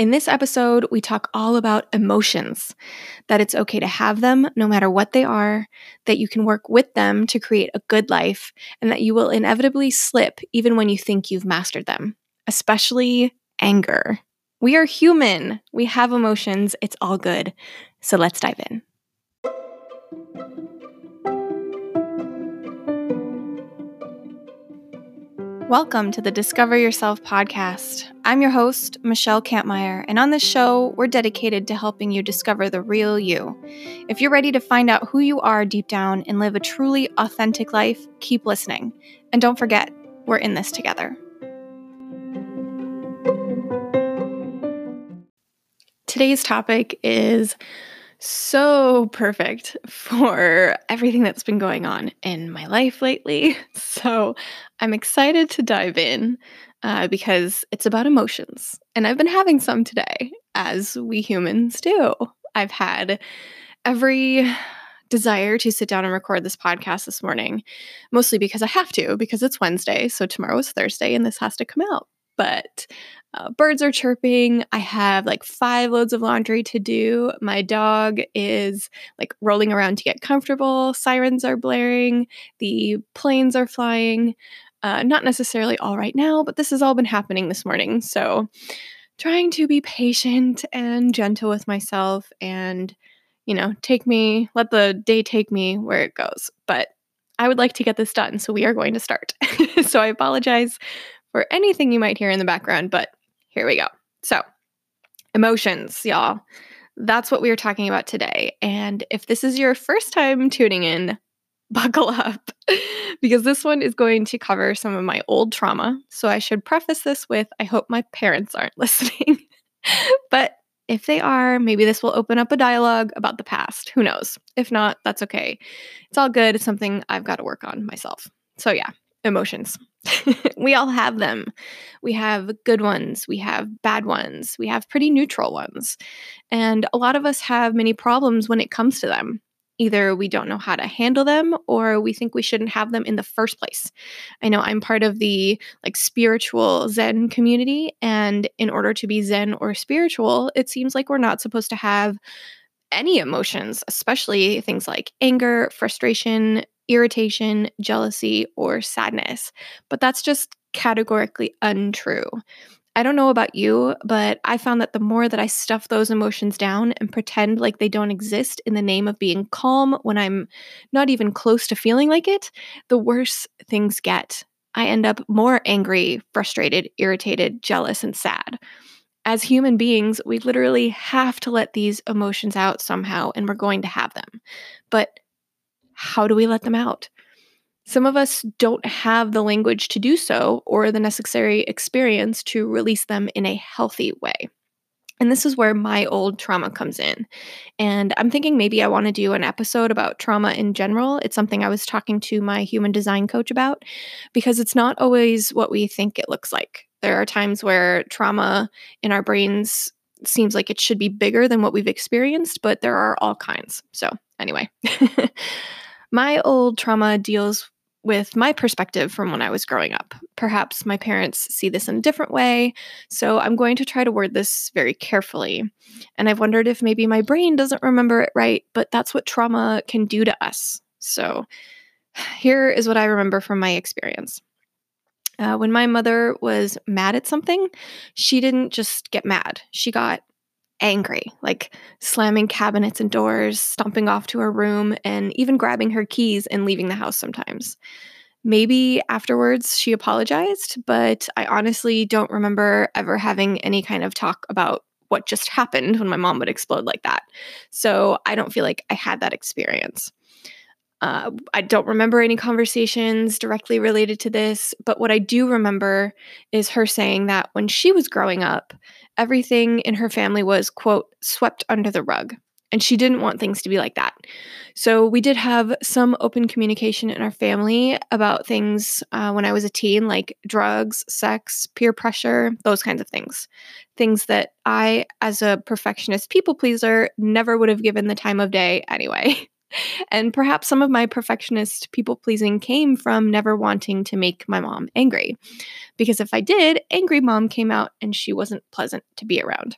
In this episode, we talk all about emotions, that it's okay to have them no matter what they are, that you can work with them to create a good life, and that you will inevitably slip even when you think you've mastered them, especially anger. We are human, we have emotions, it's all good. So let's dive in. Welcome to the Discover Yourself podcast. I'm your host, Michelle Kampmeyer, and on this show, we're dedicated to helping you discover the real you. If you're ready to find out who you are deep down and live a truly authentic life, keep listening. And don't forget, we're in this together. Today's topic is so perfect for everything that's been going on in my life lately. So I'm excited to dive in uh, because it's about emotions. And I've been having some today, as we humans do. I've had every desire to sit down and record this podcast this morning, mostly because I have to, because it's Wednesday. So tomorrow is Thursday and this has to come out. But uh, birds are chirping. I have like five loads of laundry to do. My dog is like rolling around to get comfortable. Sirens are blaring. The planes are flying. Uh, not necessarily all right now, but this has all been happening this morning. So, trying to be patient and gentle with myself and, you know, take me, let the day take me where it goes. But I would like to get this done. So, we are going to start. so, I apologize for anything you might hear in the background, but here we go. So, emotions, y'all. That's what we are talking about today. And if this is your first time tuning in, buckle up because this one is going to cover some of my old trauma. So I should preface this with I hope my parents aren't listening. but if they are, maybe this will open up a dialogue about the past. Who knows? If not, that's okay. It's all good. It's something I've got to work on myself. So, yeah, emotions. we all have them. We have good ones, we have bad ones, we have pretty neutral ones. And a lot of us have many problems when it comes to them. Either we don't know how to handle them or we think we shouldn't have them in the first place. I know I'm part of the like spiritual Zen community and in order to be Zen or spiritual, it seems like we're not supposed to have any emotions, especially things like anger, frustration, irritation, jealousy, or sadness. But that's just categorically untrue. I don't know about you, but I found that the more that I stuff those emotions down and pretend like they don't exist in the name of being calm when I'm not even close to feeling like it, the worse things get. I end up more angry, frustrated, irritated, jealous, and sad. As human beings, we literally have to let these emotions out somehow, and we're going to have them. But how do we let them out? Some of us don't have the language to do so or the necessary experience to release them in a healthy way. And this is where my old trauma comes in. And I'm thinking maybe I want to do an episode about trauma in general. It's something I was talking to my human design coach about because it's not always what we think it looks like. There are times where trauma in our brains seems like it should be bigger than what we've experienced, but there are all kinds. So, anyway. My old trauma deals with my perspective from when I was growing up. Perhaps my parents see this in a different way, so I'm going to try to word this very carefully. And I've wondered if maybe my brain doesn't remember it right, but that's what trauma can do to us. So here is what I remember from my experience. Uh, when my mother was mad at something, she didn't just get mad. She got angry, like slamming cabinets and doors, stomping off to her room, and even grabbing her keys and leaving the house sometimes. Maybe afterwards she apologized, but I honestly don't remember ever having any kind of talk about what just happened when my mom would explode like that. So I don't feel like I had that experience. Uh, I don't remember any conversations directly related to this, but what I do remember is her saying that when she was growing up, everything in her family was, quote, swept under the rug. And she didn't want things to be like that. So we did have some open communication in our family about things uh, when I was a teen, like drugs, sex, peer pressure, those kinds of things. Things that I, as a perfectionist people pleaser, never would have given the time of day anyway. And perhaps some of my perfectionist people pleasing came from never wanting to make my mom angry. Because if I did, angry mom came out and she wasn't pleasant to be around.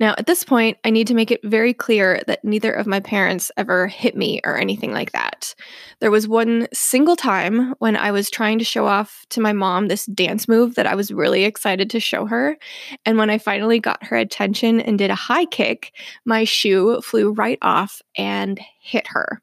Now, at this point, I need to make it very clear that neither of my parents ever hit me or anything like that. There was one single time when I was trying to show off to my mom this dance move that I was really excited to show her. And when I finally got her attention and did a high kick, my shoe flew right off and hit her.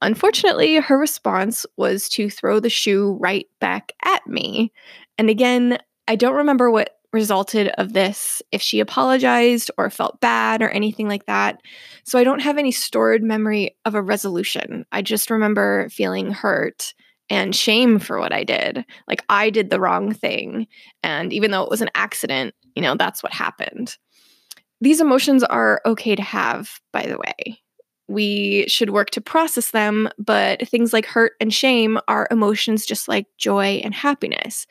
Unfortunately, her response was to throw the shoe right back at me. And again, I don't remember what resulted of this if she apologized or felt bad or anything like that. So I don't have any stored memory of a resolution. I just remember feeling hurt and shame for what I did. Like I did the wrong thing. And even though it was an accident, you know, that's what happened. These emotions are okay to have, by the way we should work to process them, but things like hurt and shame are emotions just like joy and happiness.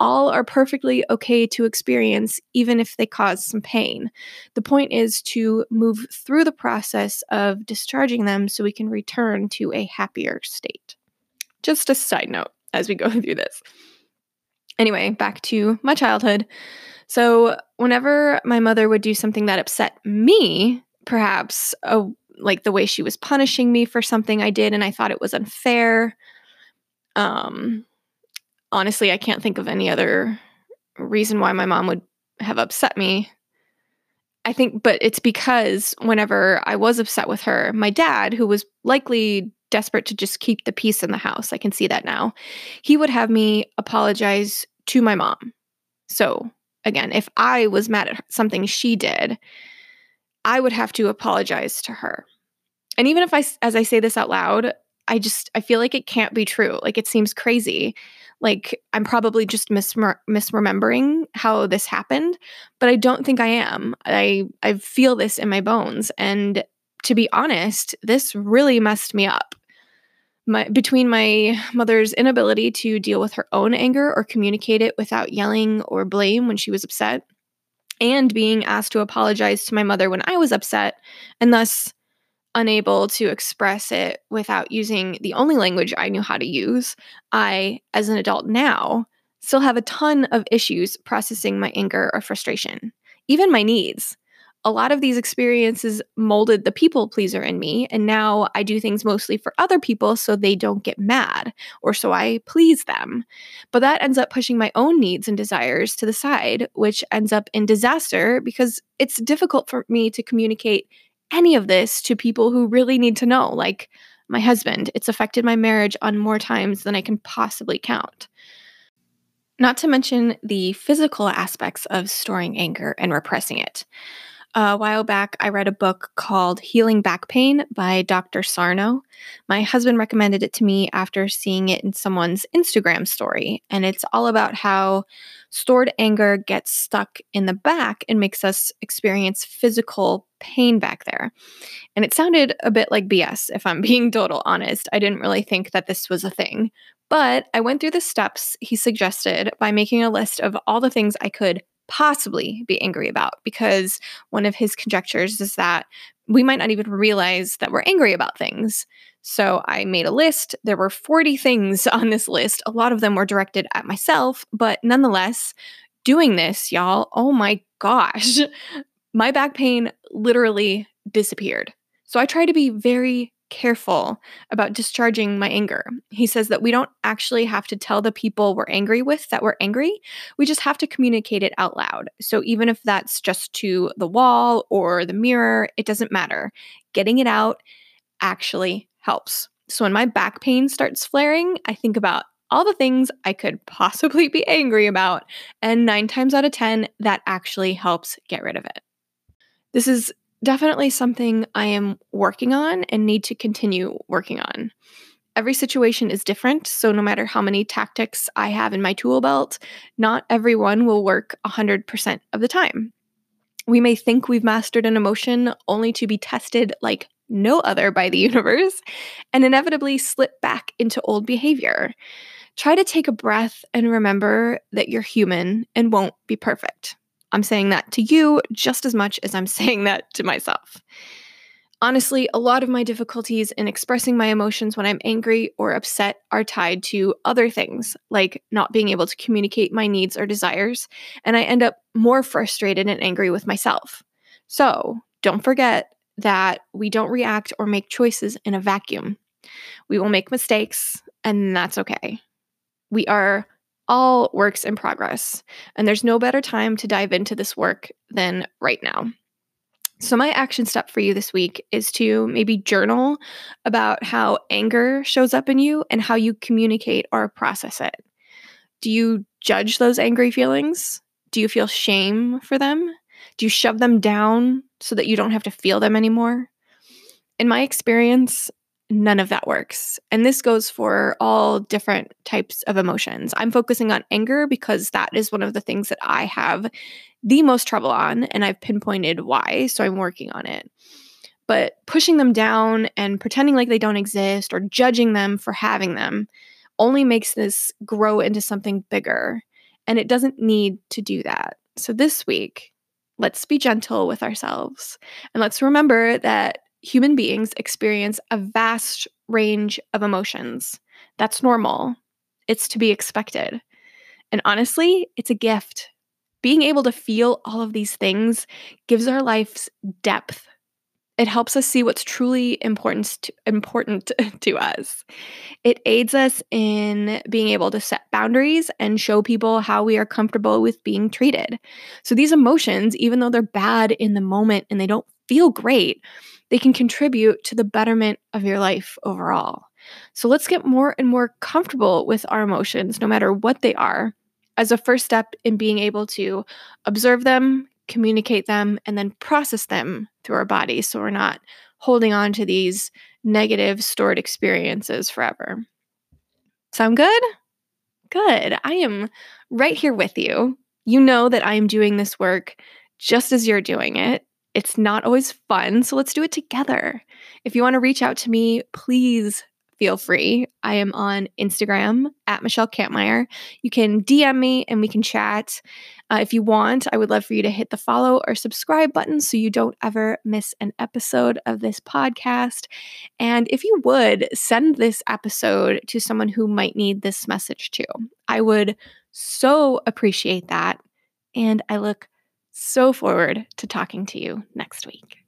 All are perfectly okay to experience, even if they cause some pain. The point is to move through the process of discharging them so we can return to a happier state. Just a side note as we go through this. Anyway, back to my childhood. So, whenever my mother would do something that upset me, perhaps a like the way she was punishing me for something I did and I thought it was unfair. Um honestly, I can't think of any other reason why my mom would have upset me. I think but it's because whenever I was upset with her, my dad, who was likely desperate to just keep the peace in the house, I can see that now. He would have me apologize to my mom. So, again, if I was mad at something she did, I would have to apologize to her. And even if I, as I say this out loud, I just, I feel like it can't be true. Like it seems crazy. Like I'm probably just misremembering how this happened, but I don't think I am. I, I feel this in my bones. And to be honest, this really messed me up. My, between my mother's inability to deal with her own anger or communicate it without yelling or blame when she was upset, and being asked to apologize to my mother when I was upset, and thus unable to express it without using the only language I knew how to use, I, as an adult now, still have a ton of issues processing my anger or frustration, even my needs. A lot of these experiences molded the people pleaser in me, and now I do things mostly for other people so they don't get mad or so I please them. But that ends up pushing my own needs and desires to the side, which ends up in disaster because it's difficult for me to communicate any of this to people who really need to know, like my husband. It's affected my marriage on more times than I can possibly count. Not to mention the physical aspects of storing anger and repressing it. A while back, I read a book called Healing Back Pain by Dr. Sarno. My husband recommended it to me after seeing it in someone's Instagram story, and it's all about how stored anger gets stuck in the back and makes us experience physical pain back there. And it sounded a bit like BS, if I'm being total honest. I didn't really think that this was a thing. But I went through the steps he suggested by making a list of all the things I could possibly be angry about because one of his conjectures is that we might not even realize that we're angry about things. So I made a list. There were 40 things on this list. A lot of them were directed at myself, but nonetheless, doing this, y'all, oh my gosh, my back pain literally disappeared. So I try to be very careful about discharging my anger. He says that we don't actually have to tell the people we're angry with that we're angry. We just have to communicate it out loud. So even if that's just to the wall or the mirror, it doesn't matter. Getting it out actually helps. So when my back pain starts flaring, I think about all the things I could possibly be angry about. And nine times out of 10, that actually helps get rid of it. This is definitely something I am working on and need to continue working on. Every situation is different, so no matter how many tactics I have in my tool belt, not everyone will work 100% of the time. We may think we've mastered an emotion only to be tested like no other by the universe and inevitably slip back into old behavior. Try to take a breath and remember that you're human and won't be perfect. I'm saying that to you just as much as I'm saying that to myself. Honestly, a lot of my difficulties in expressing my emotions when I'm angry or upset are tied to other things, like not being able to communicate my needs or desires, and I end up more frustrated and angry with myself. So, don't forget that we don't react or make choices in a vacuum. We will make mistakes, and that's okay. We are all works in progress, and there's no better time to dive into this work than right now. So, my action step for you this week is to maybe journal about how anger shows up in you and how you communicate or process it. Do you judge those angry feelings? Do you feel shame for them? Do you shove them down so that you don't have to feel them anymore? In my experience, none of that works. And this goes for all different types of emotions. I'm focusing on anger because that is one of the things that I have the most trouble on, and I've pinpointed why, so I'm working on it. But pushing them down and pretending like they don't exist or judging them for having them only makes this grow into something bigger. And it doesn't need to do that. So this week, let's be gentle with ourselves. And let's remember that human beings experience a vast range of emotions. That's normal, it's to be expected. And honestly, it's a gift being able to feel all of these things gives our lives depth. It helps us see what's truly important to, important to us. It aids us in being able to set boundaries and show people how we are comfortable with being treated. So, these emotions, even though they're bad in the moment and they don't feel great, they can contribute to the betterment of your life overall. So, let's get more and more comfortable with our emotions, no matter what they are, as a first step in being able to observe them, communicate them, and then process them through our bodies so we're not holding on to these negative stored experiences forever. Sound good? Good. I am right here with you. You know that I am doing this work just as you're doing it. It's not always fun, so let's do it together. If you want to reach out to me, please feel free. I am on Instagram at Michelle Kampmeyer. You can DM me and we can chat. Uh, if you want, I would love for you to hit the follow or subscribe button so you don't ever miss an episode of this podcast. And if you would, send this episode to someone who might need this message too. I would so appreciate that. And I look so forward to talking to you next week.